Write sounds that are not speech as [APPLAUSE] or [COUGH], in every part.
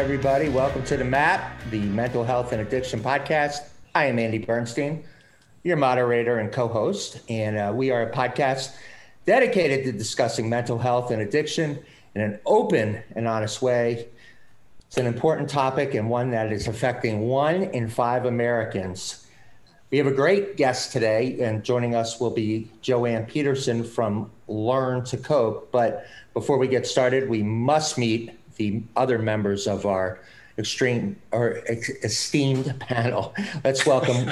everybody. Welcome to the MAP, the Mental Health and Addiction Podcast. I am Andy Bernstein, your moderator and co host, and uh, we are a podcast dedicated to discussing mental health and addiction in an open and honest way. It's an important topic and one that is affecting one in five Americans. We have a great guest today, and joining us will be Joanne Peterson from Learn to Cope. But before we get started, we must meet the other members of our extreme or esteemed panel. Let's welcome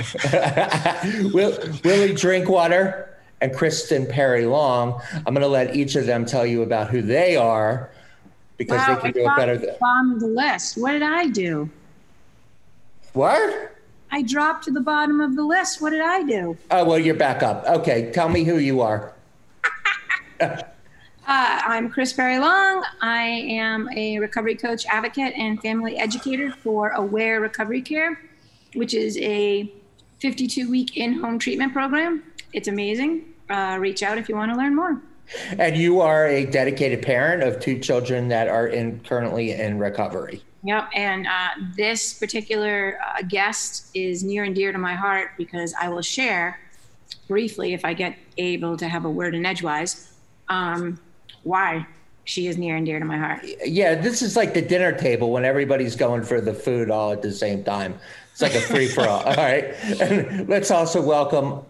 [LAUGHS] Willie Drinkwater and Kristen Perry Long. I'm going to let each of them tell you about who they are because wow, they can do it better. Than- bottom of the list. What did I do? What? I dropped to the bottom of the list. What did I do? Oh well, you're back up. Okay, tell me who you are. [LAUGHS] Uh, I'm Chris Perry Long. I am a recovery coach, advocate, and family educator for Aware Recovery Care, which is a 52 week in home treatment program. It's amazing. Uh, reach out if you want to learn more. And you are a dedicated parent of two children that are in currently in recovery. Yep. And uh, this particular uh, guest is near and dear to my heart because I will share briefly, if I get able to have a word in edgewise, um, why she is near and dear to my heart. Yeah, this is like the dinner table when everybody's going for the food all at the same time. It's like a free for all. [LAUGHS] all right. And let's also welcome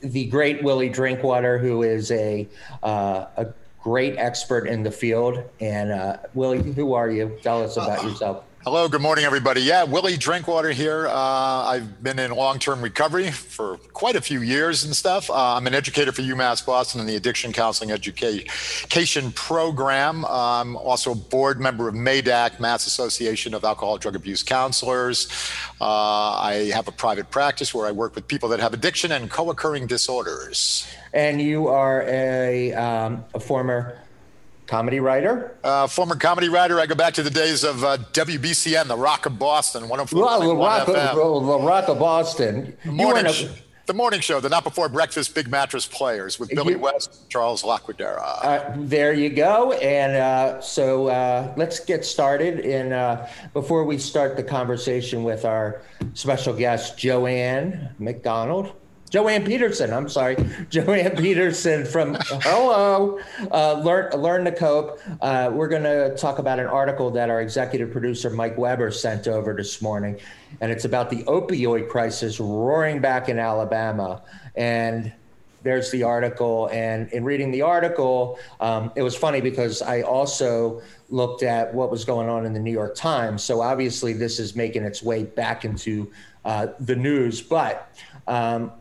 the great Willie Drinkwater, who is a uh, a great expert in the field. And uh, Willie, who are you? Tell us about uh, yourself. Hello, good morning, everybody. Yeah, Willie Drinkwater here. Uh, I've been in long term recovery for quite a few years and stuff. Uh, I'm an educator for UMass Boston in the Addiction Counseling Education Program. I'm also a board member of MADAC, Mass Association of Alcohol Drug Abuse Counselors. Uh, I have a private practice where I work with people that have addiction and co occurring disorders. And you are a, um, a former comedy writer. Uh, former comedy writer. I go back to the days of uh, WBCN, The Rock of Boston, 104. Well, the, Rock, the Rock of Boston. The morning, a, the morning show, the not before breakfast Big Mattress Players with Billy you, West, Charles Laquidara. Uh, there you go. And uh, so uh, let's get started. And uh, before we start the conversation with our special guest, Joanne McDonald. Joanne Peterson. I'm sorry, [LAUGHS] Joanne Peterson from Hello, uh, learn learn to cope. Uh, we're going to talk about an article that our executive producer Mike Weber sent over this morning, and it's about the opioid crisis roaring back in Alabama. And there's the article. And in reading the article, um, it was funny because I also looked at what was going on in the New York Times. So obviously, this is making its way back into uh, the news, but. Um,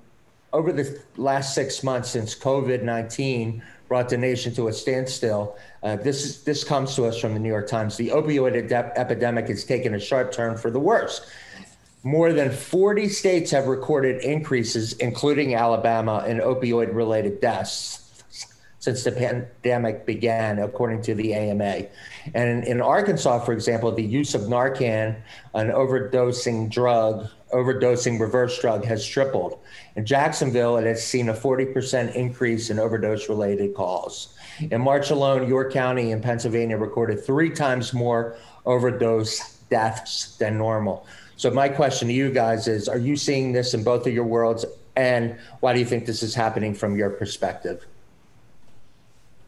over the last six months since COVID 19 brought the nation to a standstill, uh, this, is, this comes to us from the New York Times. The opioid ed- epidemic has taken a sharp turn for the worse. More than 40 states have recorded increases, including Alabama, in opioid related deaths since the pandemic began, according to the AMA. And in, in, Arkansas, for example, the use of Narcan, an overdosing drug, overdosing reverse drug, has tripled. In Jacksonville, it has seen a 40% increase in overdose related calls. In March alone, York County in Pennsylvania recorded three times more overdose deaths than normal. So, my question to you guys is Are you seeing this in both of your worlds? And why do you think this is happening from your perspective?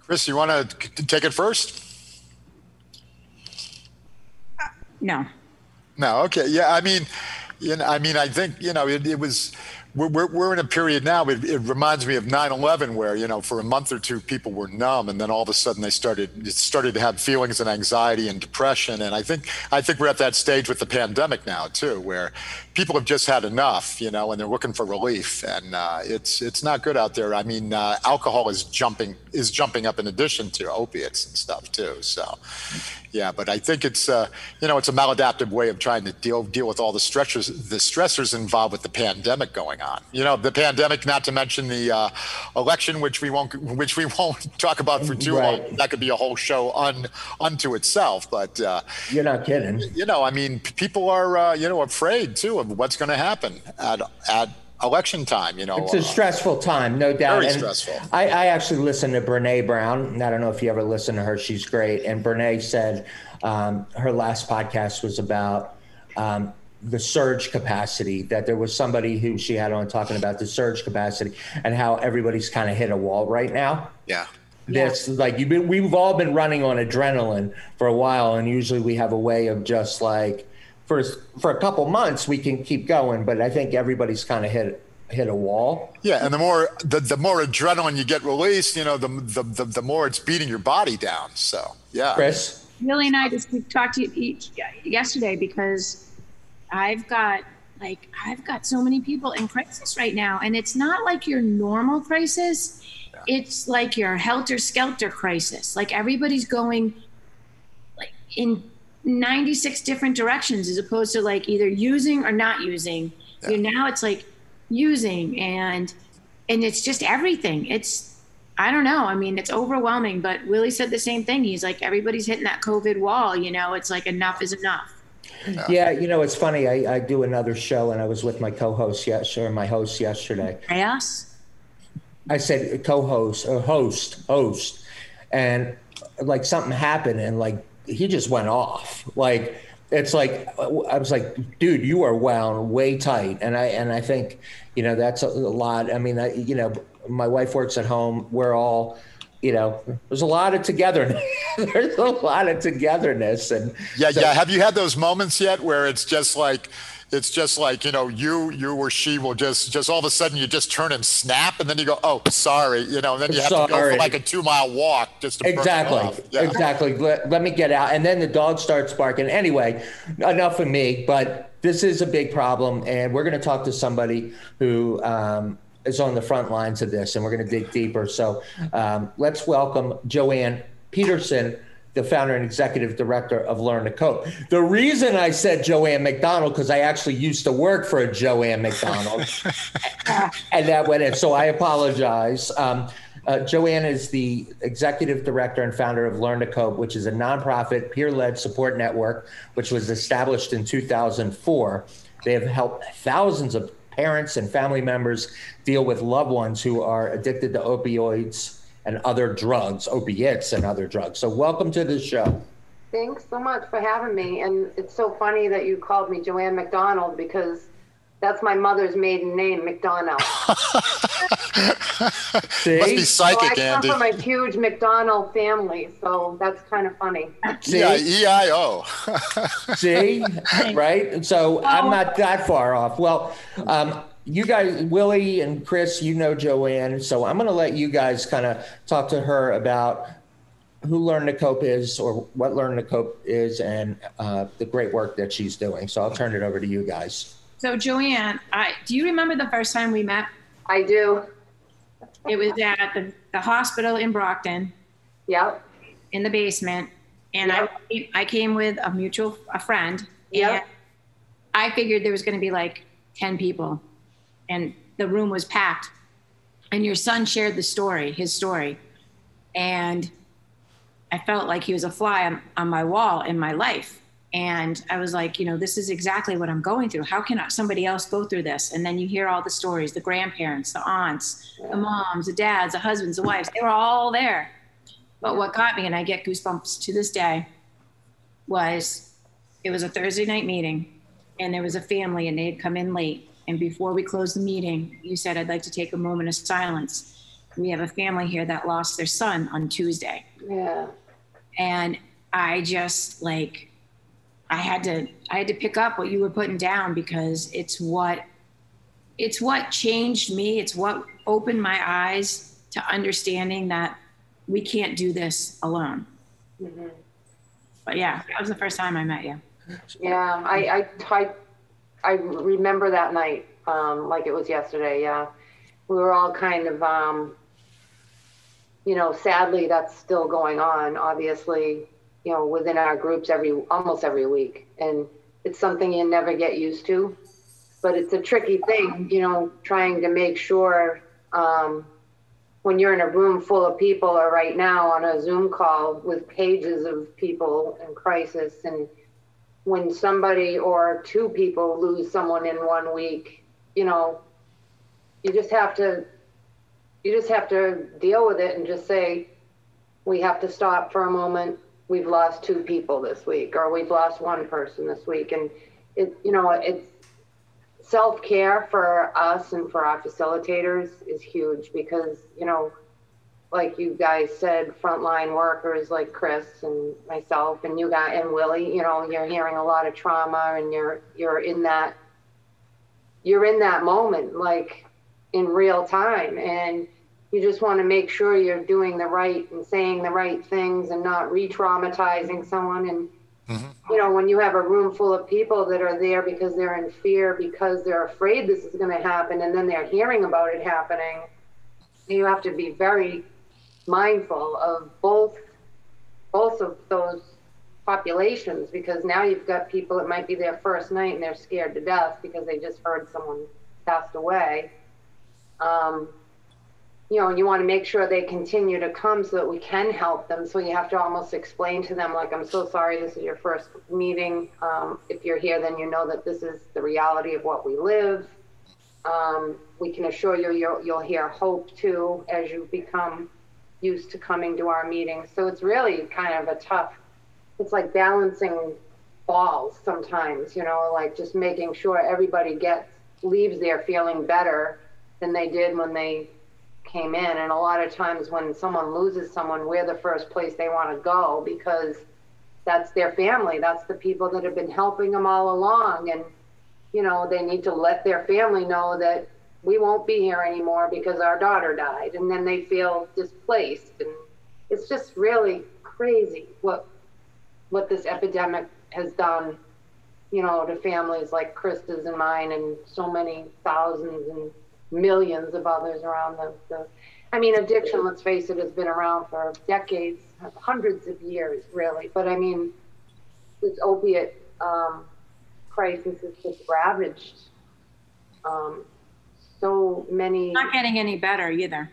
Chris, you want to take it first? Uh, no. No. Okay. Yeah. I mean, you know, I mean, I think you know, it, it was we're, we're, in a period now. It, it, reminds me of 9/11, where you know, for a month or two, people were numb, and then all of a sudden they started started to have feelings and anxiety and depression. And I think I think we're at that stage with the pandemic now too, where people have just had enough, you know, and they're looking for relief. And uh, it's it's not good out there. I mean, uh, alcohol is jumping is jumping up in addition to opiates and stuff too. So, yeah, but I think it's uh, you know it's a maladaptive way of trying to deal deal with all the stressors the stressors involved with the pandemic going on. You know, the pandemic, not to mention the uh, election, which we won't which we [LAUGHS] won't talk about for too right. long. That could be a whole show un, unto itself. But uh, you're not kidding. You know, I mean, people are uh, you know afraid too of what's going to happen at at election time. You know, It's a uh, stressful time, no doubt. Very And stressful. I, I actually listened to Brene Brown. I don't know if you ever listened to her. She's great. And Brene said um, her last podcast was about um, the surge capacity, that there was somebody who she had on talking about the surge capacity and how everybody's kind of hit a wall right now. yeah. This like you've been, we've all been running on adrenaline for a while, and usually we have a way of just like for for a couple months we can keep going, but I think everybody's kind of hit hit a wall. Yeah, and the more the, the more adrenaline you get released, you know, the, the the the more it's beating your body down. So yeah, Chris, Billy and I just we talked to each yesterday because I've got like I've got so many people in crisis right now, and it's not like your normal crisis. It's like your helter skelter crisis. Like everybody's going like in 96 different directions as opposed to like either using or not using. You know, now it's like using and and it's just everything. It's I don't know. I mean, it's overwhelming, but Willie said the same thing. He's like, everybody's hitting that COVID wall, you know, it's like enough is enough. Yeah, you know, it's funny. I, I do another show, and I was with my co-host yes, or my host yesterday. Chaos? I said co-host or host, host, and like something happened, and like he just went off. Like it's like I was like, dude, you are wound way tight, and I and I think you know that's a, a lot. I mean, I, you know, my wife works at home. We're all. You know, there's a lot of togetherness. [LAUGHS] there's a lot of togetherness, and yeah, so- yeah. Have you had those moments yet where it's just like it's just like you know you you or she will just just all of a sudden you just turn and snap and then you go oh sorry you know and then you have to go for like a two mile walk just to Exactly. Yeah. Exactly. Let, let me get out. And then the dog starts barking. Anyway, enough of me, but this is a big problem. And we're going to talk to somebody who um, is on the front lines of this, and we're going to dig deeper. So um, let's welcome Joanne Peterson. The founder and executive director of Learn to Cope. The reason I said Joanne McDonald because I actually used to work for a Joanne McDonald, [LAUGHS] and that went in. So I apologize. Um, uh, Joanne is the executive director and founder of Learn to Cope, which is a nonprofit peer led support network, which was established in 2004. They have helped thousands of parents and family members deal with loved ones who are addicted to opioids and other drugs, opiates and other drugs. So, welcome to the show. Thanks so much for having me. And it's so funny that you called me Joanne McDonald because that's my mother's maiden name, McDonald. [LAUGHS] See? Must be psychic, So I psychic, come from a huge McDonald family, so that's kind of funny. See? Yeah, E I O. See, [LAUGHS] right? And so I'm not that far off. Well, um, you guys, Willie and Chris, you know Joanne, so I'm going to let you guys kind of talk to her about who Learn to Cope is, or what Learn to Cope is, and uh, the great work that she's doing. So I'll turn it over to you guys. So Joanne, I, do you remember the first time we met? I do. It was at the, the hospital in Brockton Yep. in the basement. And I, I came with a mutual, a friend. Yep. And I figured there was going to be like 10 people and the room was packed. And your son shared the story, his story. And I felt like he was a fly on, on my wall in my life. And I was like, you know, this is exactly what I'm going through. How can somebody else go through this? And then you hear all the stories the grandparents, the aunts, the moms, the dads, the husbands, the wives, they were all there. But what got me, and I get goosebumps to this day, was it was a Thursday night meeting and there was a family and they had come in late. And before we close the meeting, you said, I'd like to take a moment of silence. We have a family here that lost their son on Tuesday. Yeah. And I just like, I had to, I had to pick up what you were putting down because it's what, it's what changed me. It's what opened my eyes to understanding that we can't do this alone. Mm-hmm. But yeah, that was the first time I met you. Yeah. I, I, I, I remember that night um, like it was yesterday. Yeah. We were all kind of, um, you know, sadly, that's still going on, obviously, you know, within our groups every, almost every week. And it's something you never get used to. But it's a tricky thing, you know, trying to make sure um, when you're in a room full of people or right now on a Zoom call with pages of people in crisis and when somebody or two people lose someone in one week, you know, you just have to, you just have to deal with it and just say, we have to stop for a moment. We've lost two people this week, or we've lost one person this week. And it, you know, it's self care for us and for our facilitators is huge because, you know, like you guys said, frontline workers like Chris and myself and you guys and Willie, you know, you're hearing a lot of trauma and you're you're in that you're in that moment like in real time. And you just want to make sure you're doing the right and saying the right things and not re-traumatizing someone. And mm-hmm. you know when you have a room full of people that are there because they're in fear because they're afraid this is going to happen and then they're hearing about it happening you have to be very mindful of both both of those populations because now you've got people it might be their first night and they're scared to death because they just heard someone passed away um, you know, and you want to make sure they continue to come so that we can help them. So you have to almost explain to them, like, I'm so sorry, this is your first meeting. Um, if you're here, then you know that this is the reality of what we live. Um, we can assure you, you'll, you'll hear hope too as you become used to coming to our meetings. So it's really kind of a tough, it's like balancing balls sometimes, you know, like just making sure everybody gets, leaves there feeling better than they did when they came in. And a lot of times when someone loses someone, we're the first place they want to go because that's their family. That's the people that have been helping them all along. And, you know, they need to let their family know that we won't be here anymore because our daughter died. And then they feel displaced. And it's just really crazy what what this epidemic has done, you know, to families like Krista's and mine and so many thousands and millions of others around the, the I mean, addiction, let's face it, has been around for decades, hundreds of years, really. But I mean, this opiate um, crisis has just ravaged um, so many. Not getting any better either.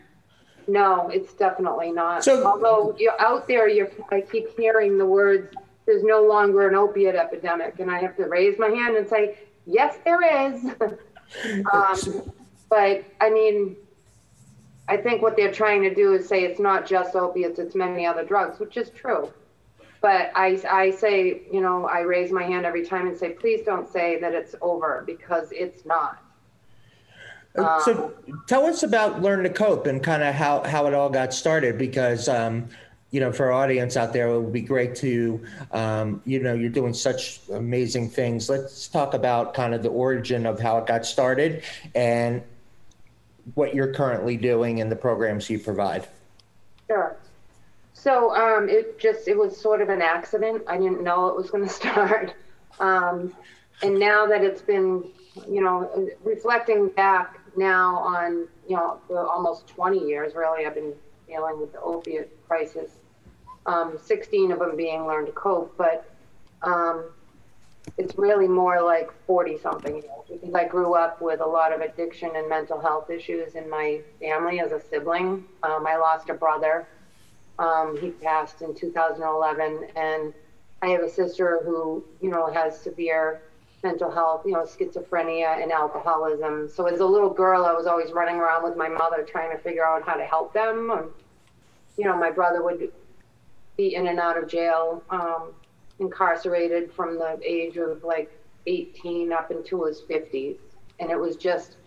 No, it's definitely not. So- Although you're out there, you're, I keep hearing the words, there's no longer an opiate epidemic. And I have to raise my hand and say, yes, there is. [LAUGHS] um, but I mean, I think what they're trying to do is say it's not just opiates, it's many other drugs, which is true. But I, I say, you know, I raise my hand every time and say, please don't say that it's over because it's not. Uh, So tell us about Learn to Cope and kind of how, how it all got started because, um, you know, for our audience out there, it would be great to, um, you know, you're doing such amazing things. Let's talk about kind of the origin of how it got started and what you're currently doing and the programs you provide. Sure. So um, it just it was sort of an accident. I didn't know it was going [LAUGHS] to start, um, and now that it's been, you know, reflecting back now on you know the almost 20 years really, I've been dealing with the opiate crisis. Um, 16 of them being learn to cope, but um, it's really more like 40 something years because I grew up with a lot of addiction and mental health issues in my family as a sibling. Um, I lost a brother. Um, he passed in 2011, and I have a sister who, you know, has severe mental health, you know, schizophrenia and alcoholism. So as a little girl, I was always running around with my mother trying to figure out how to help them. And, you know, my brother would be in and out of jail, um, incarcerated from the age of like 18 up into his 50s. And it was just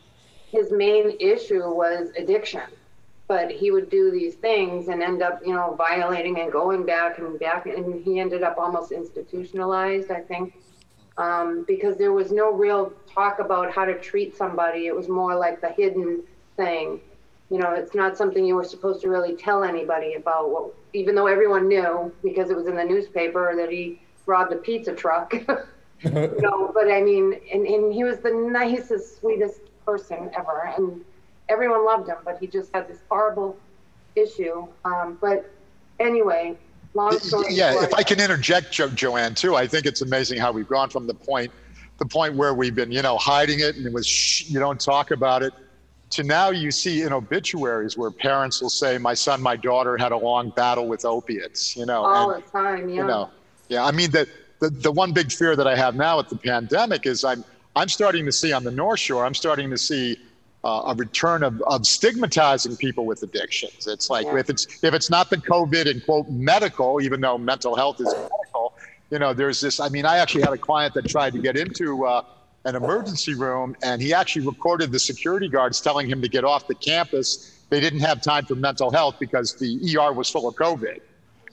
his main issue was addiction. But he would do these things and end up, you know, violating and going back and back. And he ended up almost institutionalized, I think, um, because there was no real talk about how to treat somebody. It was more like the hidden thing. You know, it's not something you were supposed to really tell anybody about. What, even though everyone knew because it was in the newspaper that he robbed a pizza truck. [LAUGHS] you know, but I mean, and, and he was the nicest, sweetest person ever, and everyone loved him. But he just had this horrible issue. Um, but anyway, long story Yeah, short, if I can interject, jo- Joanne, too, I think it's amazing how we've gone from the point, the point where we've been, you know, hiding it and it was, shh, you don't talk about it, to now you see in obituaries where parents will say, my son, my daughter had a long battle with opiates, you know. all and, the time. Yeah. you know, yeah, I mean, the, the, the one big fear that I have now with the pandemic is I'm, I'm starting to see on the North Shore, I'm starting to see uh, a return of, of stigmatizing people with addictions. It's like Yeah. if it's if it's not the COVID and quote medical, even though mental health is medical, you know, there's this. I mean, I actually had a client that tried to get into uh, an emergency room, and he actually recorded the security guards telling him to get off the campus. They didn't have time for mental health because the ER was full of COVID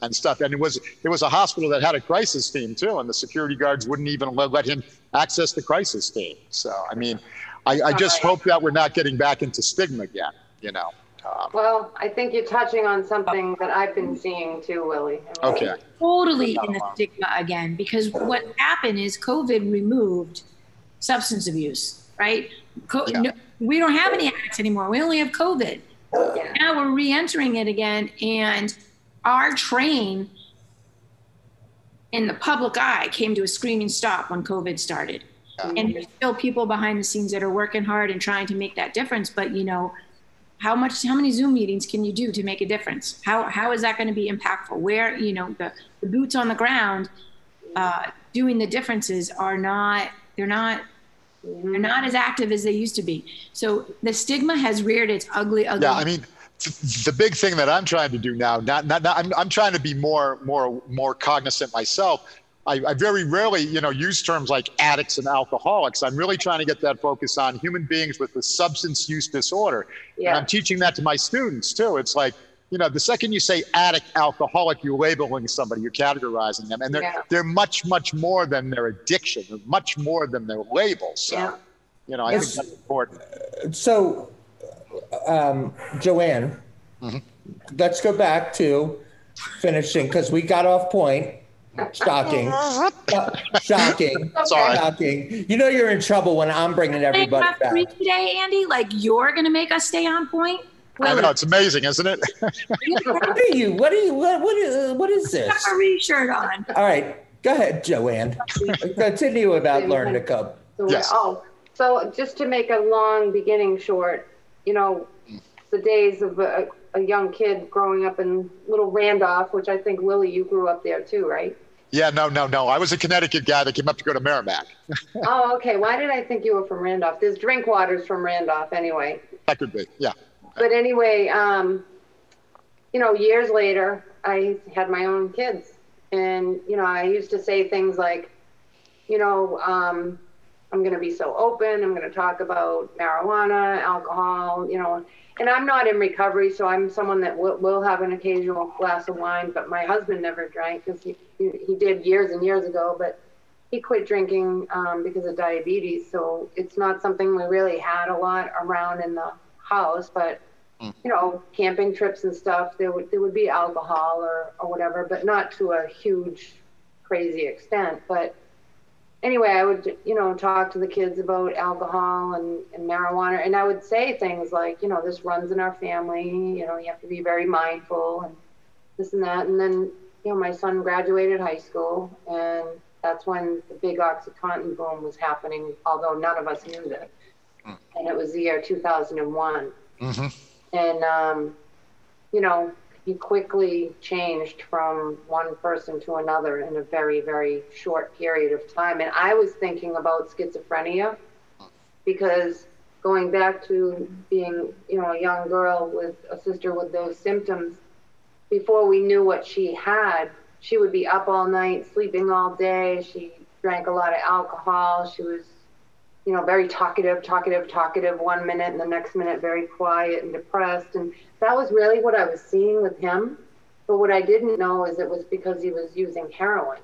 and stuff. And it was it was a hospital that had a crisis team too, and the security guards wouldn't even let, let him access the crisis team. So I mean, I, I just Right. hope that we're not getting back into stigma again. You know. Um, Well, I think you're touching on something that I've been seeing too, Willie. I mean, okay. totally in the stigma again because what happened is COVID removed substance abuse, right? Co- Yeah. no, we don't have any acts anymore. We only have COVID. Yeah. Now we're re-entering it again, and our train in the public eye came to a screaming stop when COVID started. And there's still people behind the scenes that are working hard and trying to make that difference. But you know, how much, how many Zoom meetings can you do to make a difference? How how is that going to be impactful? Where you know the, the boots on the ground, uh, doing the differences are not they're not they're not as active as they used to be. So the stigma has reared its ugly, ugly. Yeah, I mean, the big thing that I'm trying to do now, not, not, not I'm, I'm trying to be more, more, more cognizant myself. I, I very rarely, you know, use terms like addicts and alcoholics. I'm really trying to get that focus on human beings with a substance use disorder. And I'm teaching that to my students too. It's like, you know, the second you say addict, alcoholic, you're labeling somebody, you're categorizing them, and they're Yeah. they're much, much more than their addiction, they're much more than their label. So, Yeah. you know, I Yes. think that's important. So, um, Joanne, Mm-hmm. let's go back to finishing because we got off point. Shocking. Uh, Shocking. Sorry. Shocking. You know you're in trouble when I'm bringing everybody Make referee back. today, Andy. Like you're going to make us stay on point. I know it's amazing, isn't it? [LAUGHS] What are you? What are you? What, what, is, what is this? Referee shirt on. All right. Go ahead, Joanne. Continue about learning to cope. So, Yes. Oh, so just to make a long beginning short, you know, the days of a, a young kid growing up in little Randolph, which I think Willie, you grew up there too, right? Yeah, no, no, no. I was a Connecticut guy that came up to go to Merrimack. [LAUGHS] oh, okay. Why did I think you were from Randolph? There's drink waters from Randolph anyway. That could be, yeah. But anyway, um, you know, years later, I had my own kids. And, you know, I used to say things like, you know, um, I'm going to be so open. I'm going to talk about marijuana, alcohol, you know. And I'm not in recovery, so I'm someone that will, will have an occasional glass of wine. But my husband never drank because he, he, he did years and years ago. But he quit drinking um, because of diabetes. So it's not something we really had a lot around in the house. But you know, camping trips and stuff, there would there would be alcohol or or whatever, but not to a huge, crazy extent. But anyway, I would you know talk to the kids about alcohol and, and marijuana, and I would say things like, you know, this runs in our family. You know, you have to be very mindful and this and that. And then you know, my son graduated high school, and that's when the big OxyContin boom was happening. Although none of us knew that, and it was the year 2001 hmm and um, you know he quickly changed from one person to another in a very very short period of time. And i was thinking about schizophrenia because going back to being you know a young girl with a sister with those symptoms before we knew what she had she would be up all night sleeping all day. She drank a lot of alcohol. She was you know, very talkative, talkative, talkative one minute, and the next minute very quiet and depressed. And that was really what I was seeing with him. But what I didn't know is it was because he was using heroin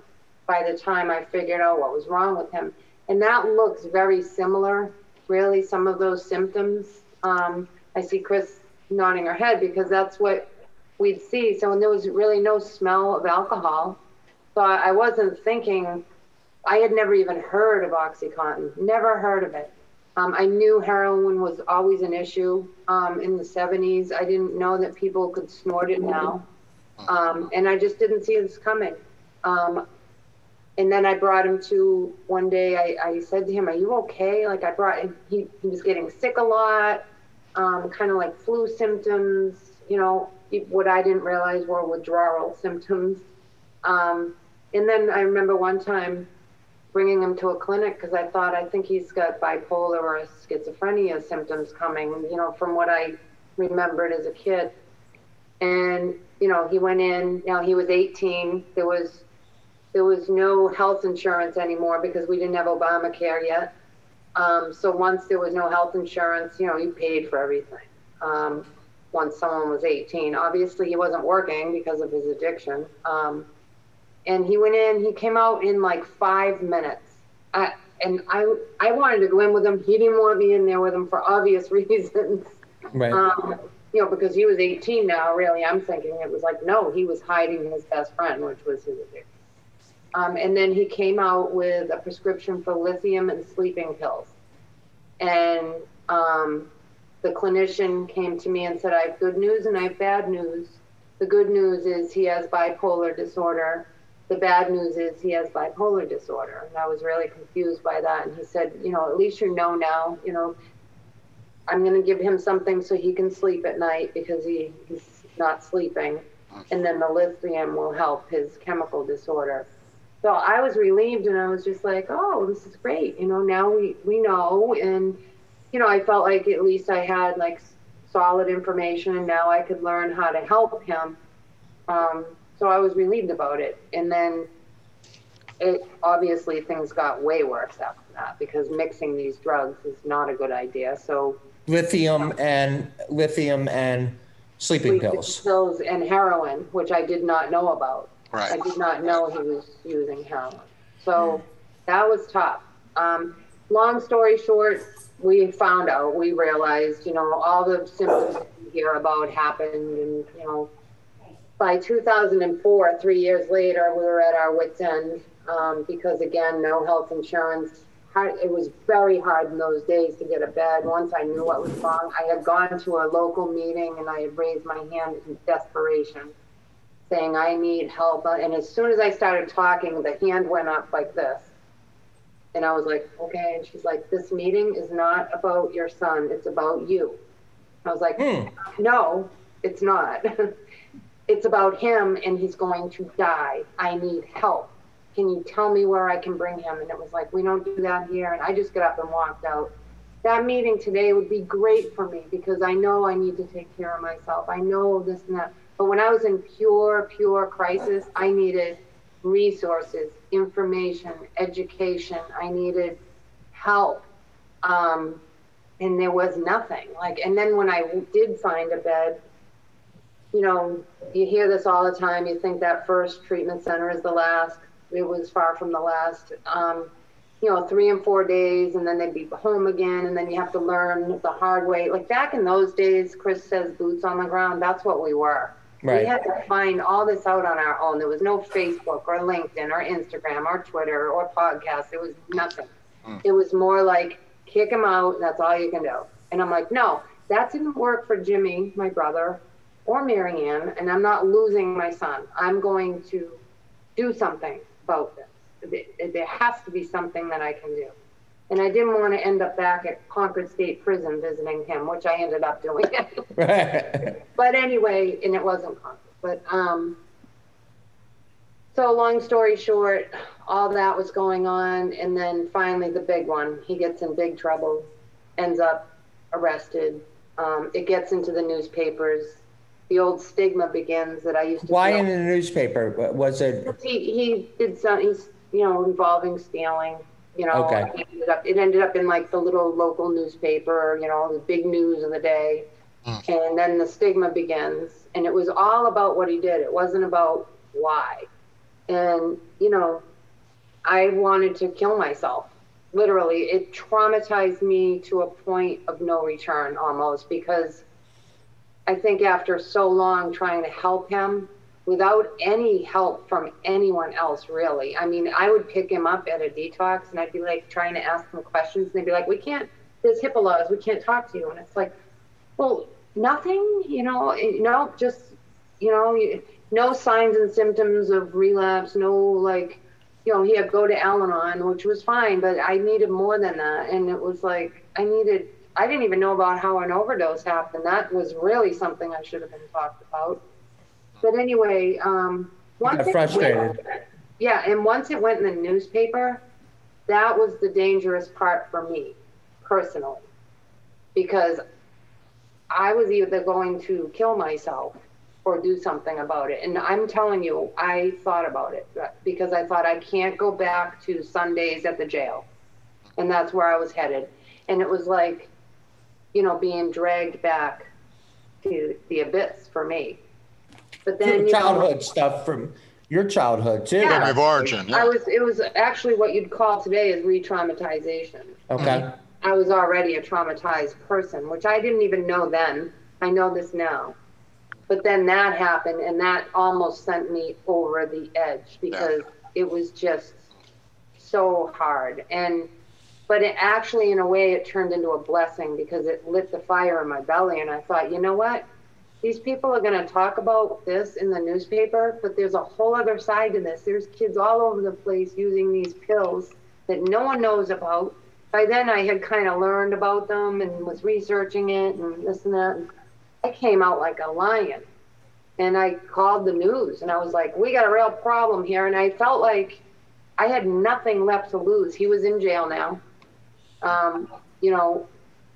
by the time I figured out what was wrong with him. And that looks very similar, really, some of those symptoms. Um, I see Chris nodding her head because that's what we'd see. So when there was really no smell of alcohol, so I I wasn't thinking I had never even heard of OxyContin, never heard of it. Um, I knew heroin was always an issue um, in the 70s. I didn't know that people could snort it now. Um, and I just didn't see this coming. Um, and then I brought him to one day, I, I said to him, Are you okay? Like, I brought him, he, he was getting sick a lot, um, kind of like flu symptoms, you know, what I didn't realize were withdrawal symptoms. Um, and then I remember one time, bringing him to a clinic because I thought I think he's got bipolar or schizophrenia symptoms coming, you know, from what I remembered as a kid. And you know, he went in. Now he was 18. There was there was no health insurance anymore because we didn't have Obamacare yet. Um, so once there was no health insurance, you know, you paid for everything. Um, once someone was 18, obviously he wasn't working because of his addiction. Um, and he went in. He came out in like five minutes. I, and I I wanted to go in with him. He didn't want me in there with him for obvious [LAUGHS] reasons. Right. Um, you know, because he was 18 now, really, I'm thinking it was like, no, he was hiding his best friend, which was his addiction. Um, and then he came out with a prescription for lithium and sleeping pills. And um, the clinician came to me and said, I have good news and I have bad news. The good news is he has bipolar disorder. The bad news is he has bipolar disorder. And I was really confused by that. And he said, you know, at least you know now, you know, I'm going to give him something so he can sleep at night because he, he's not sleeping. And then the lithium will help his chemical disorder. So I was relieved and I was just like, oh, this is great. You know, now we, we know. And, you know, I felt like at least I had like solid information and now I could learn how to help him. Um, so I was relieved about it. And then it obviously things got way worse after that because mixing these drugs is not a good idea. So lithium and lithium and sleeping sleeping pills. pills and heroin, which I did not know about. Right. I did not know he was using heroin. So that was tough. Um, long story short, we found out, we realized, you know, all the symptoms that you hear about happened and, you know, by 2004, three years later, we were at our wits' end um, because, again, no health insurance. It was very hard in those days to get a bed. Once I knew what was wrong, I had gone to a local meeting and I had raised my hand in desperation, saying, I need help. And as soon as I started talking, the hand went up like this. And I was like, okay. And she's like, this meeting is not about your son, it's about you. I was like, Hmm. no, it's not. [LAUGHS] it's about him and he's going to die. I need help. Can you tell me where I can bring him? And it was like, we don't do that here. And I just got up and walked out. That meeting today would be great for me because I know I need to take care of myself. I know this and that. But when I was in pure, pure crisis, I needed resources, information, education. I needed help. Um, and there was nothing. Like, and then when I did find a bed, you know, you hear this all the time. You think that first treatment center is the last. It was far from the last. Um, you know, three and four days, and then they'd be home again, and then you have to learn the hard way. Like back in those days, Chris says boots on the ground. That's what we were. Right. We had to find all this out on our own. There was no Facebook or LinkedIn or Instagram or Twitter or podcast. It was nothing. It was more like kick him out. That's all you can do. And I'm like, no, that didn't work for Jimmy, my brother, or Marianne, and I'm not losing my son. I'm going to do something about this. There- There has to be something that I can do. And I didn't want to end up back at Concord State Prison visiting him, which I ended up doing. [LAUGHS] Right. but anyway, and it wasn't Concord. But um, so long story short, all that was going on, and then finally the big one. He gets in big trouble, ends up arrested. Um, it gets into the newspapers. The old stigma begins that I used to. Why feel- in the newspaper? Was it? he he did some he's you know involving stealing you know Okay. it ended up, it ended up in like the little local newspaper you know the big news of the day mm. and then the stigma begins and it was all about what he did it wasn't about why and you know i wanted to kill myself literally it traumatized me to a point of no return almost because I think after so long trying to help him without any help from anyone else, really. I mean, I would pick him up at a detox and I'd be like trying to ask him questions and they'd be like, we can't, there's HIPAA laws, we can't talk to you. And it's like, well, nothing, you know, eh, no, just, you know, no signs and symptoms of relapse, no like, you know, he had go to Al Anon, which was fine, but I needed more than that. And it was like, I needed, I didn't even know about how an overdose happened. That was really something I should have been talked about. But anyway, um, once it frustrated. went- yeah, and once it went in the newspaper, that was the dangerous part for me personally because I was either going to kill myself or do something about it. And I'm telling you, I thought about it because I thought I can't go back to Sundays at the jail. And that's where I was headed. And it was like, you know, being dragged back to the abyss for me. But then you know, childhood stuff from your childhood too. Yeah. Family of origin. I was it was actually what you'd call today is re-traumatization. Okay. Mm-hmm. I was already a traumatized person, which I didn't even know then. I know this now. But then that happened and that almost sent me over the edge because it was just so hard. And but it actually in a way it turned into a blessing because it lit the fire in my belly and I thought, you know what? These people are going to talk about this in the newspaper, but there's a whole other side to this. There's kids all over the place using these pills that no one knows about by then I had kind of learned about them and was researching it and this and that. And I came out like a lion. And I called the news and I was like, we got a real problem here. And I felt like I had nothing left to lose. He was in jail now. Um, you know,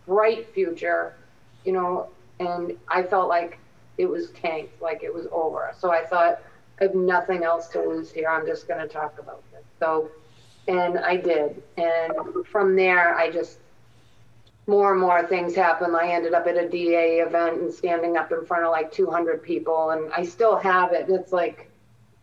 bright future, you know, and I felt like it was tanked, like it was over. So I thought, I have nothing else to lose here. I'm just going to talk about this. So and I did. And from there, I just more and more things happened. I ended up at a DA event and standing up in front of like 200 people, and I still have it. It's like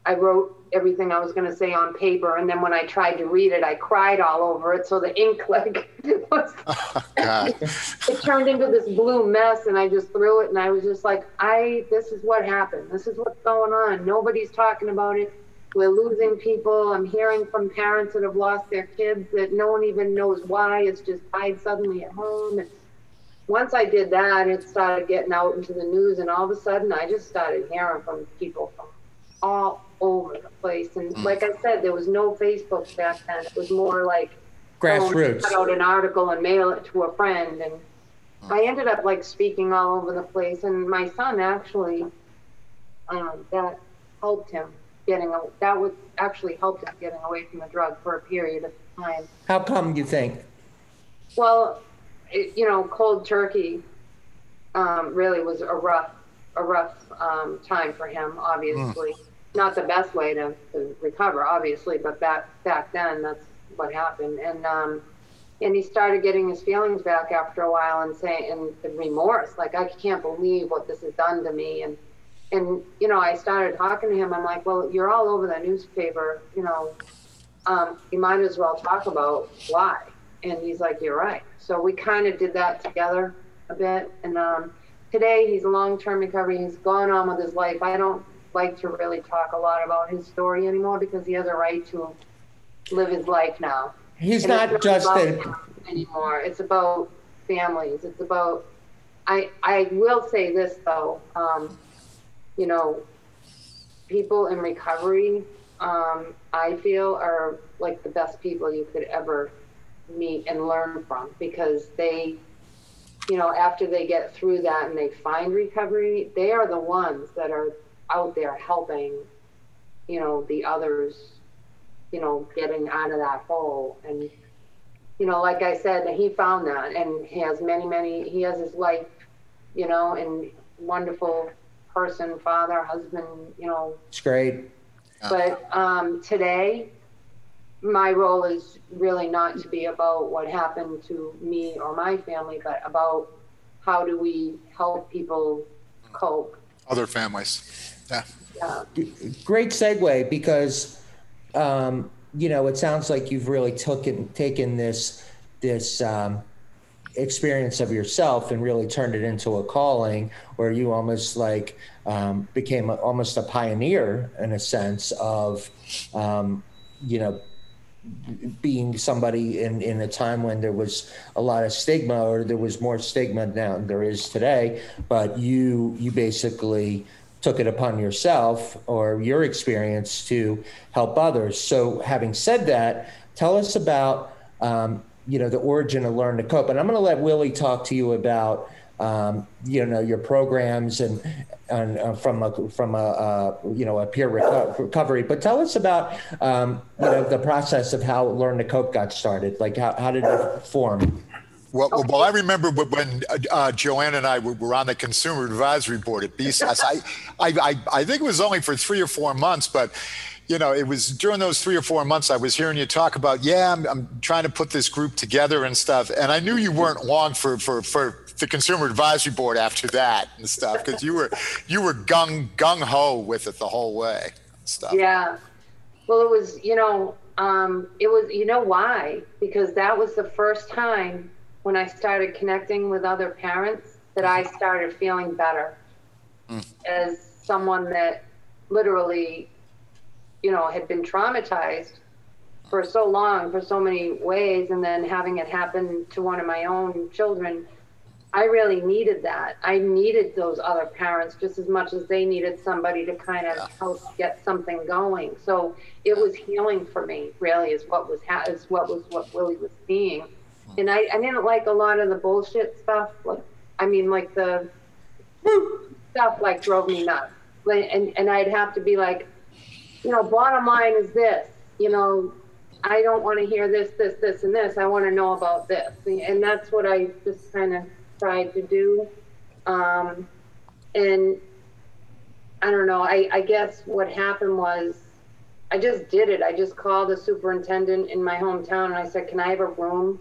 I wrote everything I was going to say on paper, and then when I tried to read it, I cried all over it. So the ink [LAUGHS] like was [LAUGHS] oh, God. [LAUGHS] it turned into this blue mess and I just threw it and I was just like, I this is what happened. This is what's going on. Nobody's talking about it. We're losing people. I'm hearing from parents that have lost their kids that no one even knows why. It's just died suddenly at home. And once I did that, it started getting out into the news and all of a sudden I just started hearing from people from all over the place. And like I said, there was no Facebook back then. It was more like Grassroots. cut out an article and mail it to a friend and I ended up like speaking all over the place and my son actually um, that helped him getting a, that was actually helped him getting away from the drug for a period of time. How come you think? Well, it, you know, cold turkey um, really was a rough, a rough um, time for him. Obviously, not the best way to, to recover, obviously, but back back then, that's what happened. And um, and he started getting his feelings back after a while and saying and, remorse, like I can't believe what this has done to me. And and you know, I started talking to him. I'm like, well, you're all over the newspaper, you know. Um, you might as well talk about why. And he's like, you're right. So we kind of did that together a bit. And um, today he's long-term recovery. He's gone on with his life. I don't like to really talk a lot about his story anymore because he has a right to live his life now. He's And not just a, anymore. It's about families. It's about. I I will say this though. Um, you know, people in recovery, um, I feel are like the best people you could ever meet and learn from because they, you know, after they get through that and they find recovery, they are the ones that are out there helping, you know, the others, you know, getting out of that hole. And, you know, like I said, he found that and he has many, many, he has his life, you know, and wonderful person, father, husband, you know, it's great. but um, today, my role is really not to be about what happened to me or my family, but about how do we help people cope. Other families. Yeah. Yeah. Great segue because, um, you know, it sounds like you've really taken taken this this um, experience of yourself and really turned it into a calling, where you almost like um, became a, almost a pioneer in a sense of, um, you know, being somebody in, in a time when there was a lot of stigma or there was more stigma now than there is today but you you basically took it upon yourself or your experience to help others so having said that tell us about um, you know the origin of learn to cope and i'm going to let willie talk to you about um, you know your programs and, and uh, from a from a uh, you know a peer reco- recovery. But tell us about um, you know the process of how Learn to Cope got started. Like how, how did it form? Well, well, I remember when uh, Joanne and I were on the Consumer Advisory Board at BSAS. I, I, I, I think it was only for three or four months, but you know, it was during those three or four months I was hearing you talk about, yeah, I'm, I'm trying to put this group together and stuff. And I knew you weren't long for, for, for the Consumer Advisory Board after that and stuff, because you were, you were gung, gung ho with it the whole way and stuff. Yeah. Well, it was, you know, um, it was, you know why? Because that was the first time when I started connecting with other parents that I mm-hmm. started feeling better mm-hmm. as someone that literally, you know, had been traumatized for so long, for so many ways, and then having it happen to one of my own children. I really needed that. I needed those other parents just as much as they needed somebody to kind of help get something going. So it was healing for me. Really, is what was ha- is what was what Willie was seeing, and I, I didn't like a lot of the bullshit stuff. Like, I mean, like the stuff like drove me nuts. And and I'd have to be like, you know, bottom line is this. You know, I don't want to hear this, this, this, and this. I want to know about this, and that's what I just kind of tried to do. Um, and I don't know. I, I guess what happened was I just did it. I just called the superintendent in my hometown and I said, "Can I have a room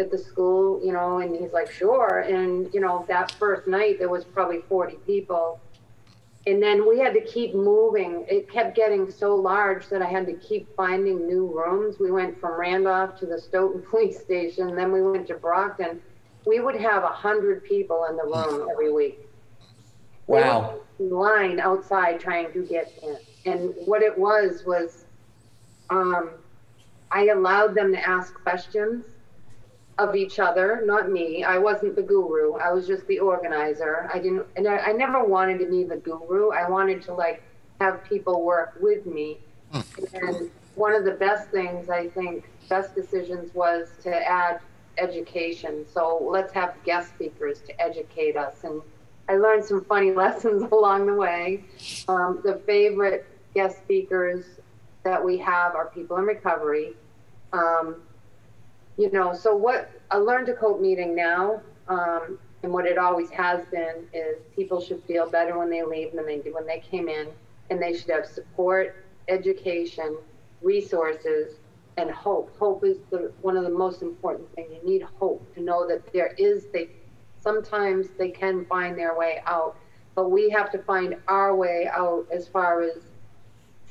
at the school?" You know, and he's like, "Sure." And you know, that first night there was probably 40 people. And then we had to keep moving. It kept getting so large that I had to keep finding new rooms. We went from Randolph to the Stoughton [LAUGHS] Police Station, then we went to Brockton. We would have a hundred people in the room every week. Wow. line outside trying to get in. And what it was was um, I allowed them to ask questions of each other, not me. I wasn't the guru. I was just the organizer. I didn't, and I, I never wanted to be the guru. I wanted to like have people work with me. And one of the best things I think, best decisions was to add education. So let's have guest speakers to educate us. And I learned some funny [LAUGHS] lessons along the way. Um, the favorite guest speakers that we have are people in recovery. Um, you know, so what a learn to cope meeting now, um, and what it always has been is people should feel better when they leave than they do when they came in, and they should have support, education, resources, and hope. Hope is the one of the most important things. You need hope to know that there is they sometimes they can find their way out, but we have to find our way out as far as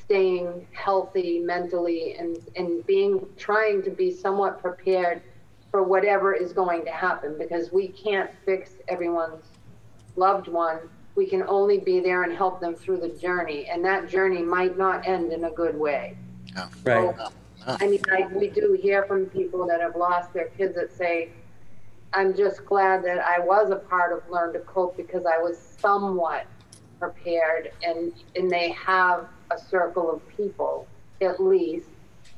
staying healthy mentally and, and being trying to be somewhat prepared for whatever is going to happen because we can't fix everyone's loved one. We can only be there and help them through the journey, and that journey might not end in a good way. Right. So, I mean, I, we do hear from people that have lost their kids that say, I'm just glad that I was a part of Learn to Cope because I was somewhat prepared and, and they have a circle of people at least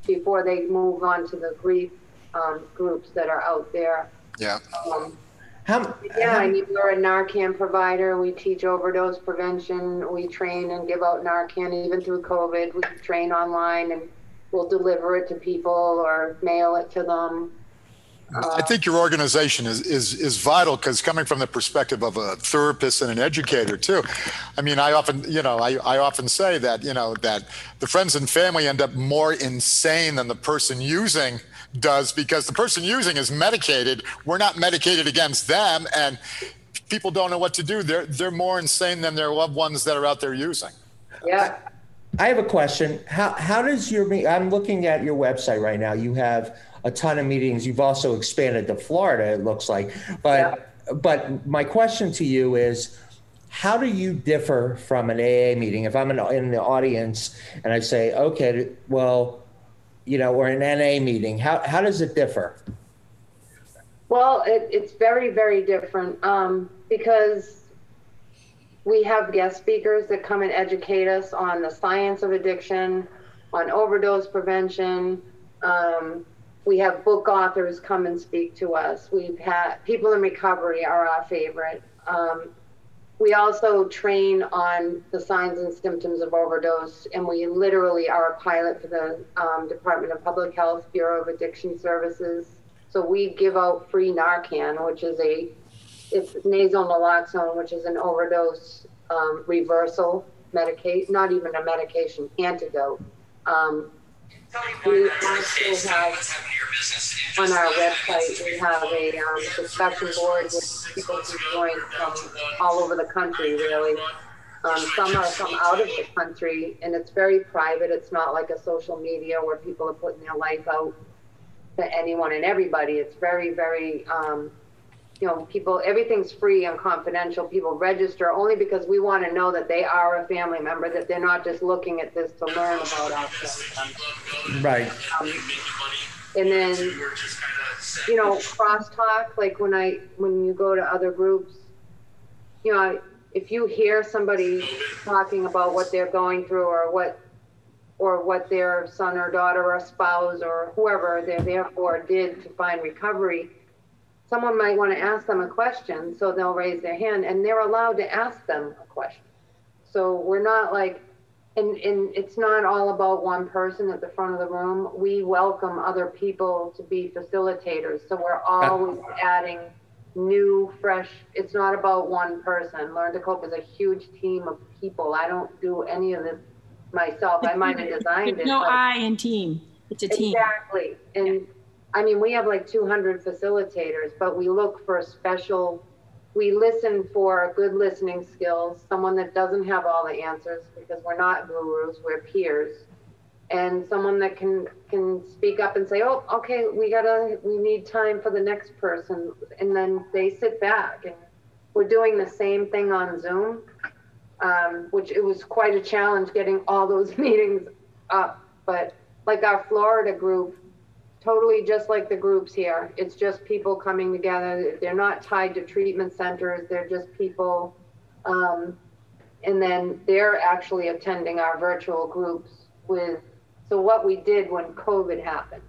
before they move on to the grief um, groups that are out there. Yeah. Um, How, yeah, I mean, we're a Narcan provider. We teach overdose prevention. We train and give out Narcan even through COVID. We train online and we'll deliver it to people or mail it to them. I uh, think your organization is is is vital because coming from the perspective of a therapist and an educator too. I mean, I often, you know, I, I often say that, you know, that the friends and family end up more insane than the person using does because the person using is medicated. We're not medicated against them and people don't know what to do. They're they're more insane than their loved ones that are out there using. Yeah. I have a question. How how does your I'm looking at your website right now. You have a ton of meetings. You've also expanded to Florida. It looks like, but but my question to you is. How do you differ from an AA meeting? If I'm in, in the audience and I say, okay, well, you know, or an NA meeting, how, how does it differ? Well, it, it's very, very different um, because we have guest speakers that come and educate us on the science of addiction, on overdose prevention, um, we have book authors come and speak to us. We've had people in recovery are our favorite. Um, we also train on the signs and symptoms of overdose, and we literally are a pilot for the um, Department of Public Health Bureau of Addiction Services. So we give out free Narcan, which is a it's nasal naloxone, which is an overdose um, reversal medication, not even a medication, antidote. Um, we also have on our website, we have a um, discussion board with people who join from all over the country, really. Um, some are from out of the country, and it's very private. It's not like a social media where people are putting their life out to anyone and everybody. It's very, very um, you know, people, everything's free and confidential. People register only because we want to know that they are a family member, that they're not just looking at this to learn about us. Right. Um, and then, you know, crosstalk, like when I, when you go to other groups, you know, if you hear somebody talking about what they're going through or what, or what their son or daughter or spouse or whoever they're there for did to find recovery, someone might want to ask them a question, so they'll raise their hand and they're allowed to ask them a question. So we're not like, and, and it's not all about one person at the front of the room. We welcome other people to be facilitators. So we're always adding new, fresh, it's not about one person. Learn to Cope is a huge team of people. I don't do any of this myself. I might have designed it. no I in team. It's a team. Exactly. And I mean, we have like 200 facilitators, but we look for a special, we listen for good listening skills, someone that doesn't have all the answers because we're not gurus, we're peers. And someone that can can speak up and say, "Oh, okay, we gotta, we need time for the next person," and then they sit back. And we're doing the same thing on Zoom, um, which it was quite a challenge getting all those [LAUGHS] meetings up. But like our Florida group, totally just like the groups here. It's just people coming together. They're not tied to treatment centers. They're just people. Um, and then they're actually attending our virtual groups with. So what we did when COVID happened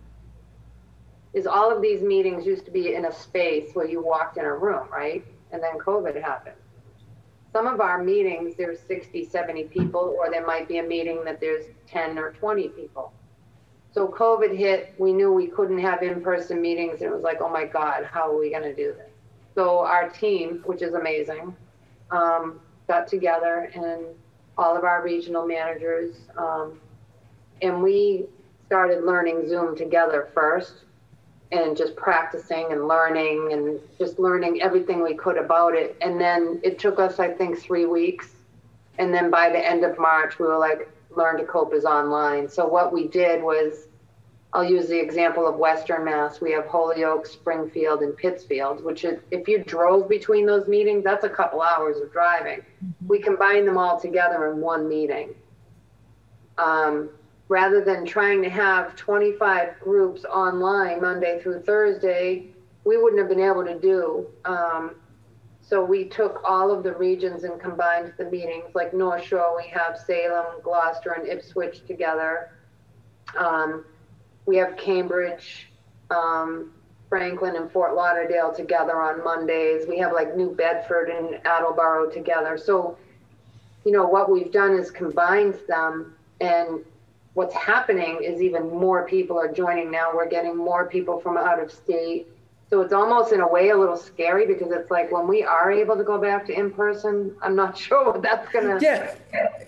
is all of these meetings used to be in a space where you walked in a room, right? And then COVID happened. Some of our meetings, there's 60, 70 people, or there might be a meeting that there's 10 or 20 people. So COVID hit, we knew we couldn't have in-person meetings and it was like, oh my God, how are we gonna do this? So our team, which is amazing, um, got together and all of our regional managers, um, and we started learning Zoom together first and just practicing and learning and just learning everything we could about it. And then it took us, I think, three weeks. And then by the end of March, we were like, Learn to Cope is online. So what we did was, I'll use the example of Western Mass. We have Holyoke, Springfield, and Pittsfield, which is, if you drove between those meetings, that's a couple hours of driving. We combined them all together in one meeting. Um, rather than trying to have 25 groups online Monday through Thursday, we wouldn't have been able to do. Um, so we took all of the regions and combined the meetings, like North Shore, we have Salem, Gloucester, and Ipswich together. Um, we have Cambridge, um, Franklin, and Fort Lauderdale together on Mondays. We have like New Bedford and Attleboro together. So, you know, what we've done is combined them, and what's happening is even more people are joining now. We're getting more people from out of state. So it's almost in a way a little scary because it's like when we are able to go back to in person, I'm not [LAUGHS] sure what that's gonna. Yeah.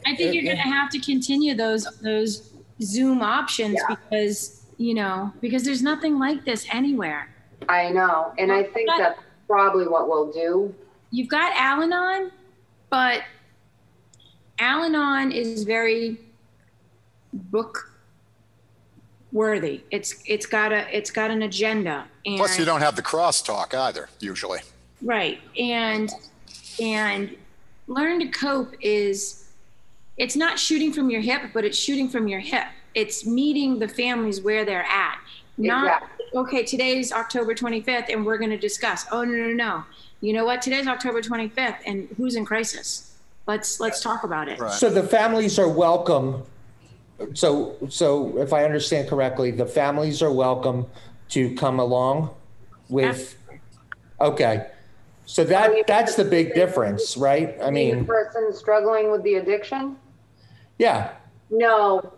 I think you're gonna have to continue those, those Zoom options Yeah. because, you know, because there's nothing like this anywhere. I know, and I think But- that's probably what we'll do. You've got Al-Anon, but Al-Anon is very book worthy. It's, it's got a, it's got an agenda and. Plus, you don't have the crosstalk either, usually. Right. And and learn to cope is it's not shooting from your hip, but it's shooting from your hip. It's meeting the families where they're at. Not Exactly. okay, today's October 25th and we're going to discuss. Oh no no no. You know what? Today's October 25th and who's in crisis? Let's let's talk about it. Right. So the families are welcome. So, so if I understand correctly, the families are welcome to come along with? Okay, so that, that's the big difference, right? I The mean, person struggling with the addiction? yeah, No.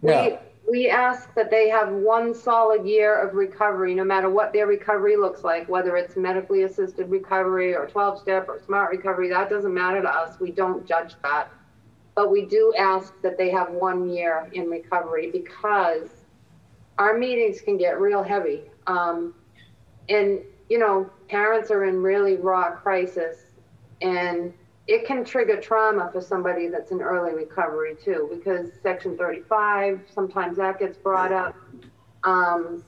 We, No. we ask that they have one solid year of recovery, no matter what their recovery looks like, whether it's medically assisted recovery or 12 step or smart recovery, that doesn't matter to us. We don't judge that. But we do ask that they have one year in recovery because our meetings can get real heavy. Um, and, you know, parents are in really raw crisis and it can trigger trauma for somebody that's in early recovery too, because section 35, sometimes that gets brought up. Um,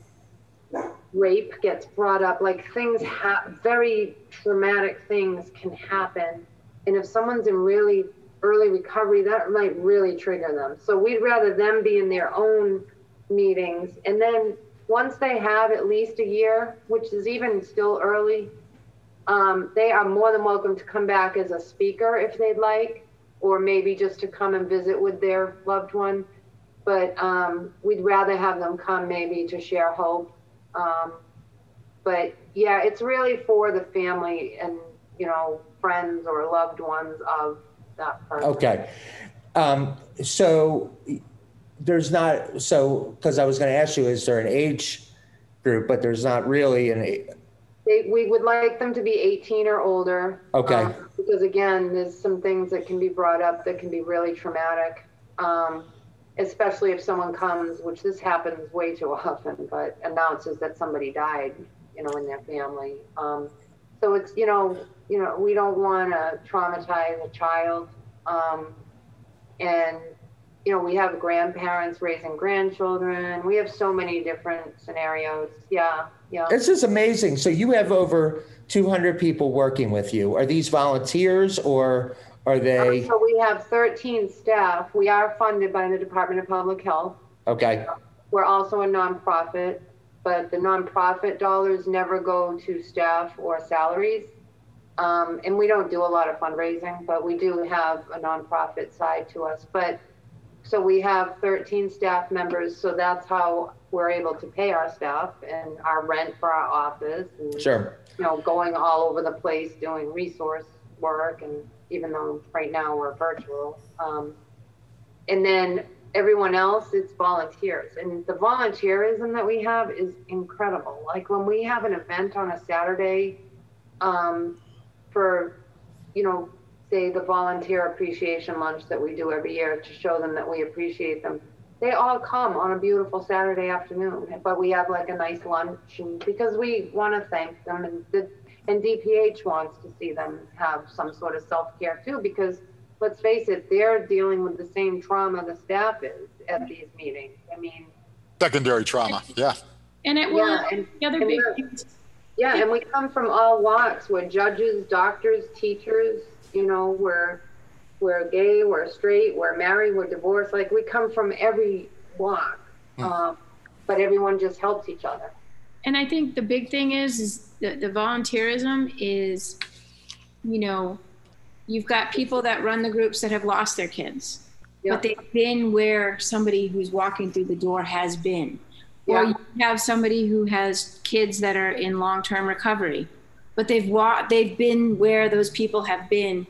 rape gets brought up, like things ha- very traumatic things can happen. And if someone's in really early recovery, that might really trigger them. So we'd rather them be in their own meetings. And then once they have at least a year, which is even still early, um, they are more than welcome to come back as a speaker if they'd like, or maybe just to come and visit with their loved one. But um, we'd rather have them come maybe to share hope. Um, but yeah, it's really for the family and, you know, friends or loved ones of okay. Um, so there's not, so, because I was going to ask you, is there an age group, but there's not really an, They, we would like them to be 18 or older. Okay. um, because again, there's some things that can be brought up that can be really traumatic. Um, especially if someone comes, which this happens way too [LAUGHS] often, but announces that somebody died, you know, in their family. Um, so it's, you know, you know, we don't want to traumatize a child. Um, and, you know, we have grandparents raising grandchildren. We have so many different scenarios. Yeah. Yeah. this is amazing. So you have over 200 people working with you. Are these volunteers or are they, So we have 13 staff. We are funded by the Department of Public Health. okay, We're also a nonprofit, but the nonprofit dollars never go to staff or salaries. Um, and we don't do a lot of fundraising, but we do have a nonprofit side to us. But so we have 13 staff members, so that's how we're able to pay our staff and our rent for our office and sure. you know, going all over the place doing resource work, and even though right now we're virtual. Um, and then everyone else, it's volunteers. And the volunteerism that we have is incredible. Like when we have an event on a Saturday um, for, you know, say the volunteer appreciation lunch that we do every year to show them that we appreciate them. They all come on a beautiful Saturday afternoon, but we have like a nice lunch and because we want to thank them and the, and DPH wants to see them have some sort of self-care too because let's face it, they're dealing with the same trauma the staff is at these meetings. I mean, Secondary trauma. Yeah. And it Yeah, will, and- the other big thing is Yeah, and we come from all walks. We're judges, doctors, teachers. You know, we're we're gay, we're straight, we're married, we're divorced. Like we come from every walk, um, but everyone just helps each other. And I think the big thing is, is the, the volunteerism is, you know, you've got people that run the groups that have lost their kids, Yeah. but they've been where somebody who's walking through the door has been. Or you have somebody who has kids that are in long-term recovery, but they've wa- they've been where those people have been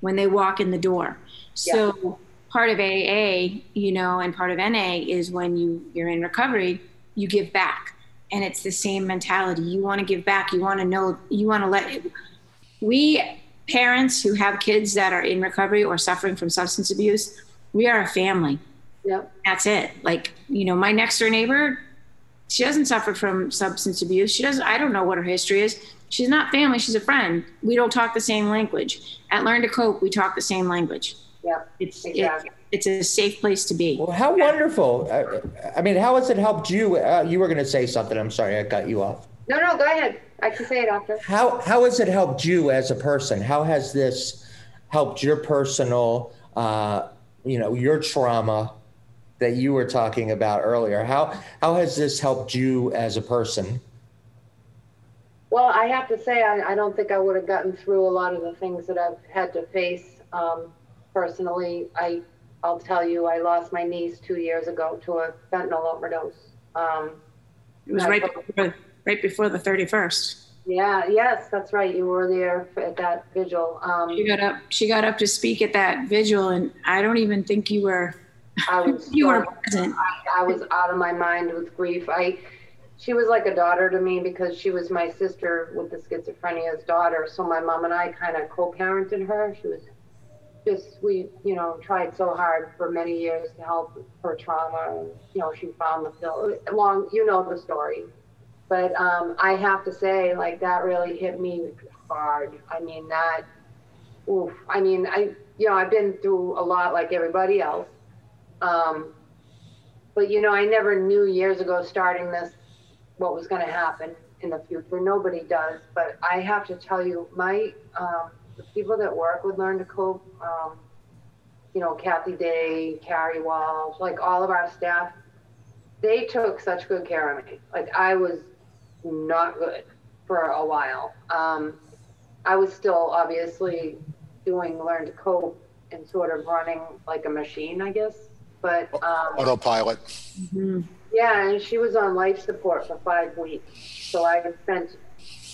when they walk in the door. So part of AA, you know, and part of NA is when you you're in recovery, you give back. And it's the same mentality. You want to give back. You want to know, you want to let we parents who have kids that are in recovery or suffering from substance abuse, we are a family. Yep. That's it. Like, you know, my next door neighbor, she doesn't suffer from substance abuse. She doesn't, I don't know what her history is. She's not family, she's a friend. We don't talk the same language. At Learn to Cope, we talk the same language. Yep. It's, Exactly. it's, it's a safe place to be. Well, how wonderful. Uh, I mean, how has it helped you? Uh, you were going to say something. I'm sorry, I cut you off. No, no, go ahead. I can say it after. How how has it helped you as a person? How has this helped your personal, uh, you know, your trauma that you were talking about earlier? How how has this helped you as a person? Well, I have to say, I, I don't think I would have gotten through a lot of the things that I've had to face um, personally. I, I'll tell you, I lost my niece two years ago to a fentanyl overdose. Um, It was right before, right before the 31st. Yeah, yes, that's right. You were there for- at that vigil. She Um, got up, she got up to speak at that vigil and I don't even think you were, I was, [LAUGHS] you were present. I was out of my mind with grief. I, she was like a daughter to me because she was my sister with the schizophrenia's daughter. So my mom and I kind of co-parented her. She was just, we, you know, tried so hard for many years to help her trauma. And, you know, she found the pill. Long, you know the story. But um, I have to say, like, that really hit me hard. I mean, that, oof. I mean, I, you know, I've been through a lot like everybody else. Um, but you know, I never knew years ago starting this what was going to happen in the future. Nobody does, but I have to tell you, my um, the people that work with Learn to Cope, um, you know, Kathy Day, Carrie Walsh, like all of our staff, they took such good care of me. Like I was not good for a while. Um, I was still obviously doing Learn to Cope and sort of running like a machine, I guess. But um, Autopilot. yeah, and she was on life support for five weeks. So I spent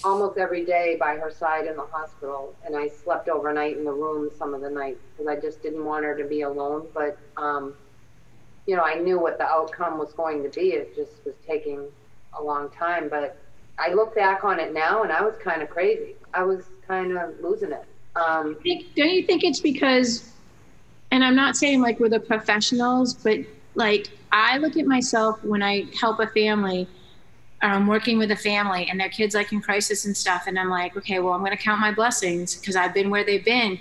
almost every day by her side in the hospital, and I slept overnight in the room some of the nights because I just didn't want her to be alone. But um, you know, I knew what the outcome was going to be. It just was taking a long time. But I look back on it now, and I was kind of crazy. I was kind of losing it. Um, think- don't you think it's because and i'm not saying like we're the professionals but like i look at myself when i help a family or i'm working with a family and their kids like in crisis and stuff and i'm like okay well i'm going to count my blessings because i've been where they've been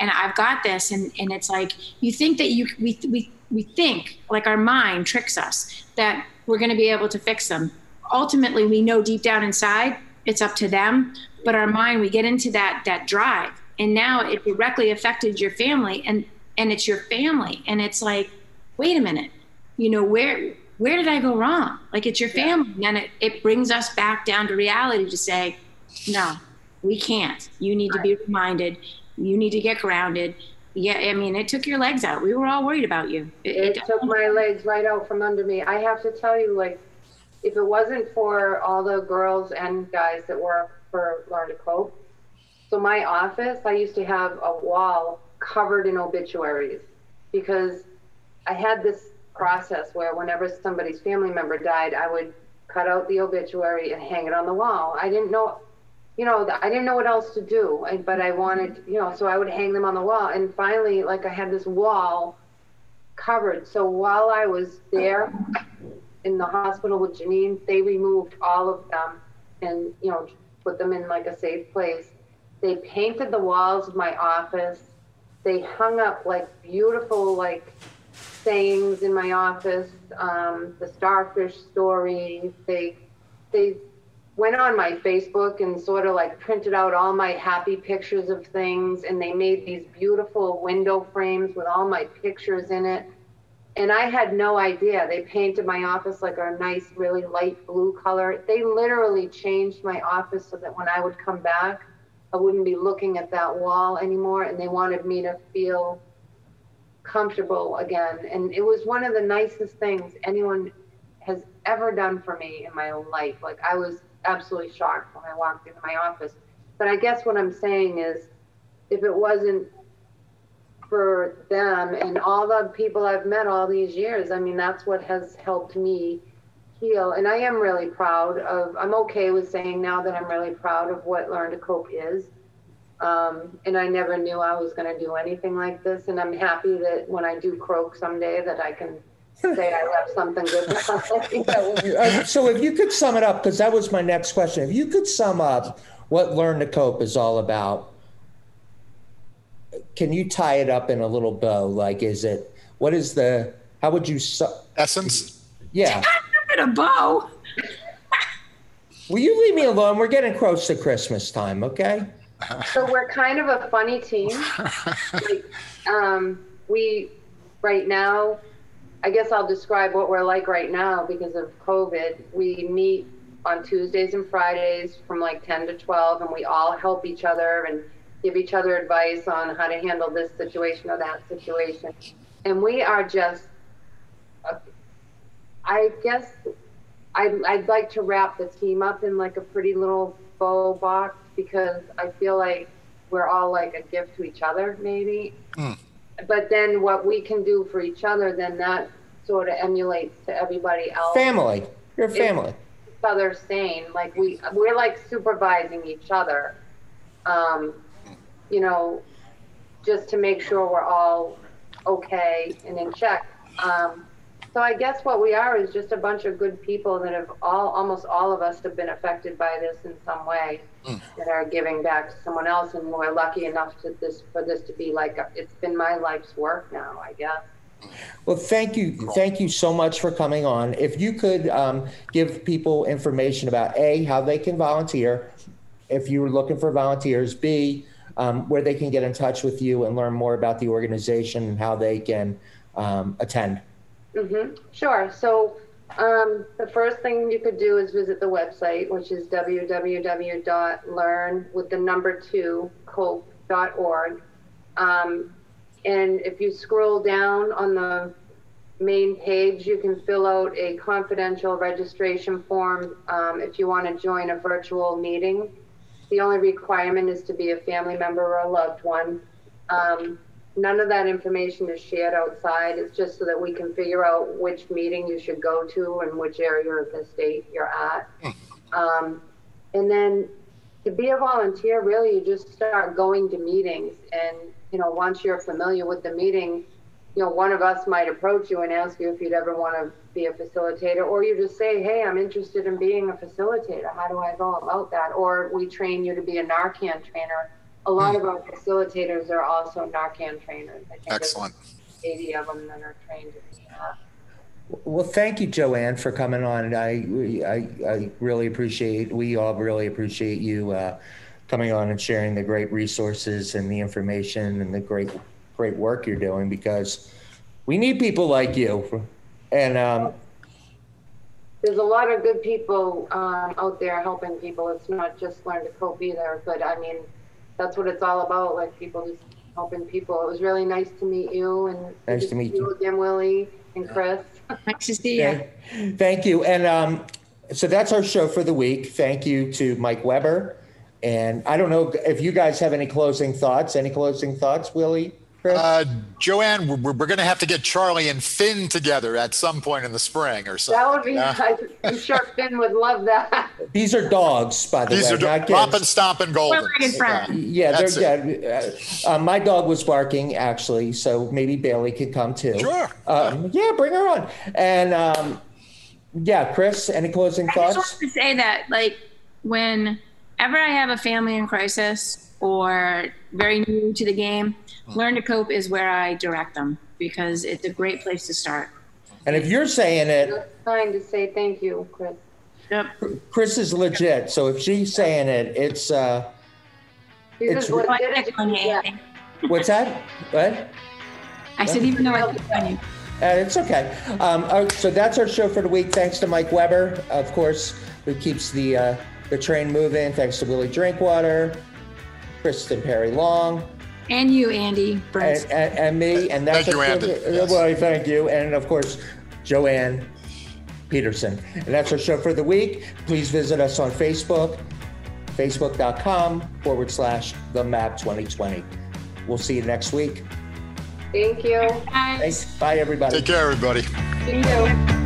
and i've got this and and it's like you think that you we we, we think like our mind tricks us that we're going to be able to fix them. Ultimately we know deep down inside it's up to them but our mind we get into that that drive. And now it directly affected your family and and it's your family and it's like wait a minute you know where where did i go wrong? Like it's your family and it, it brings us back down to reality to say no we can't. You need to be reminded. You need to get grounded. Yeah i mean it took your legs out. We were all worried about you. It took my legs right out from under me. I have to tell you, like, if it wasn't for all the girls and guys that work for Learn to Cope, so my office, I used to have a wall covered in obituaries because I had this process where whenever somebody's family member died, I would cut out the obituary and hang it on the wall. I didn't know, you know, I didn't know what else to do, but I wanted, you know, so I would hang them on the wall. And finally, like, I had this wall covered. So while I was there in the hospital with Janine, they removed all of them and, you know, put them in like a safe place. They painted the walls of my office. They hung up like beautiful, like sayings in my office, um, the starfish story. They, they went on my Facebook and sort of like printed out all my happy pictures of things, and they made these beautiful window frames with all my pictures in it. And I had no idea. They painted my office like a nice, really light blue color. They literally changed my office so that when I would come back, I wouldn't be looking at that wall anymore. And they wanted me to feel comfortable again. And it was one of the nicest things anyone has ever done for me in my life. Like I was absolutely shocked when I walked into my office. But I guess what I'm saying is if it wasn't for them and all the people I've met all these years, I mean, that's what has helped me heal. And I am really proud of, I'm okay with saying now that I'm really proud of what Learn to Cope is. Um, and I never knew I was going to do anything like this. And I'm happy that when I do croak someday that I can say I left something good behind. [LAUGHS] Uh, So if you could sum it up, because that was my next question. If you could sum up what Learn to Cope is all about, can you tie it up in a little bow? Like, is it, what is the, how would you, su- Essence. yeah. [LAUGHS] a bow Will you leave me alone? We're getting close to Christmas time, okay? So we're kind of a funny team. Like, um, we, right now, I guess I'll describe what we're like right now because of COVID. We meet on Tuesdays and Fridays from like 10 to 12, and we all help each other and give each other advice on how to handle this situation or that situation. And we are just, I guess I'd, I'd like to wrap the team up in like a pretty little bow box because I feel like we're all like a gift to each other, maybe. But then what we can do for each other, then that sort of emulates to everybody else. Family. You're family. Each other sane, like we we're like supervising each other. Um, you know, just to make sure we're all okay and in check. Um, so I guess what we are is just a bunch of good people that have all, almost all of us have been affected by this in some way that are giving back to someone else. And we're lucky enough to this, for this to be like, a, it's been my life's work now, I guess. Well, thank you. Thank you so much for coming on. If you could um, give people information about A, how they can volunteer, if you were looking for volunteers, B, um, where they can get in touch with you and learn more about the organization and how they can um, attend. Hmm Sure. So um, the first thing you could do is visit the website, which is www.learn with the number two cope.org. Um, and if you scroll down on the main page, you can fill out a confidential registration form um, if you want to join a virtual meeting. The only requirement is to be a family member or a loved one. Um, none of that information is shared outside. It's just so that we can figure out which meeting you should go to and which area of the state you're at. Um, and then to be a volunteer, really, you just start going to meetings. And, you know, once you're familiar with the meeting, you know, one of us might approach you and ask you if you'd ever want to be a facilitator, or you just say, hey, I'm interested in being a facilitator. How do I go about that? Or we train you to be a Narcan trainer. A lot of our facilitators are also Narcan trainers. I think Excellent. 80 of them that are trained to be that. Well, thank you, Joanne, for coming on. I, I, I really appreciate, we all really appreciate you uh, coming on and sharing the great resources and the information and the great, great work you're doing because we need people like you. And um, There's a lot of good people um, out there helping people. It's not just learn to cope either, but I mean, that's what it's all about. Like people just helping people. It was really nice to meet you and Nice to meet you. again, Willie and Chris. Nice to see you. Thank- Thank you. And um, so that's our show for the week. Thank you to Mike Weber. And I don't know if you guys have any closing thoughts. Any closing thoughts, Willie? Chris? Uh, Joanne, we're, we're going to have to get Charlie and Finn together at some point in the spring or something. That would be. Yeah. I'm sure [LAUGHS] Finn would love that. These are dogs, by the These way, are not Pop and. Stomp and Golden. Four-legged friend. Yeah, That's they're, yeah. Uh, uh, my dog was barking actually, so maybe Bailey could come too. Sure. Um, yeah, bring her on. And um, yeah, Chris, any closing thoughts? I just thoughts? wanted to say that, like, whenever I have a family in crisis or very new to the game, Learn to Cope is where I direct them because it's a great place to start. And if you're saying it, It's fine to say thank you, Chris. Yep. Chris is legit. So if she's saying it, it's uh, This It's is what Oh, I did it. on you, Yeah. What's that? What? I said, even though I picked on you. Uh, it's okay. Um, uh, so that's our show for the week. Thanks to Mike Weber, of course, who keeps the uh, the train moving. Thanks to Willie Drinkwater, Kristen Perry Long, And you, Andy Burns. and, and, and me. And that's Thank you, our show Andy. Yes. well, thank you, and of course, Joanne Peterson. And that's our show for the week. Please visit us on Facebook, facebook.com forward slash the map 2020. We'll see you next week. Thank you. Guys. Thanks. Bye, everybody. Take care, everybody. See you.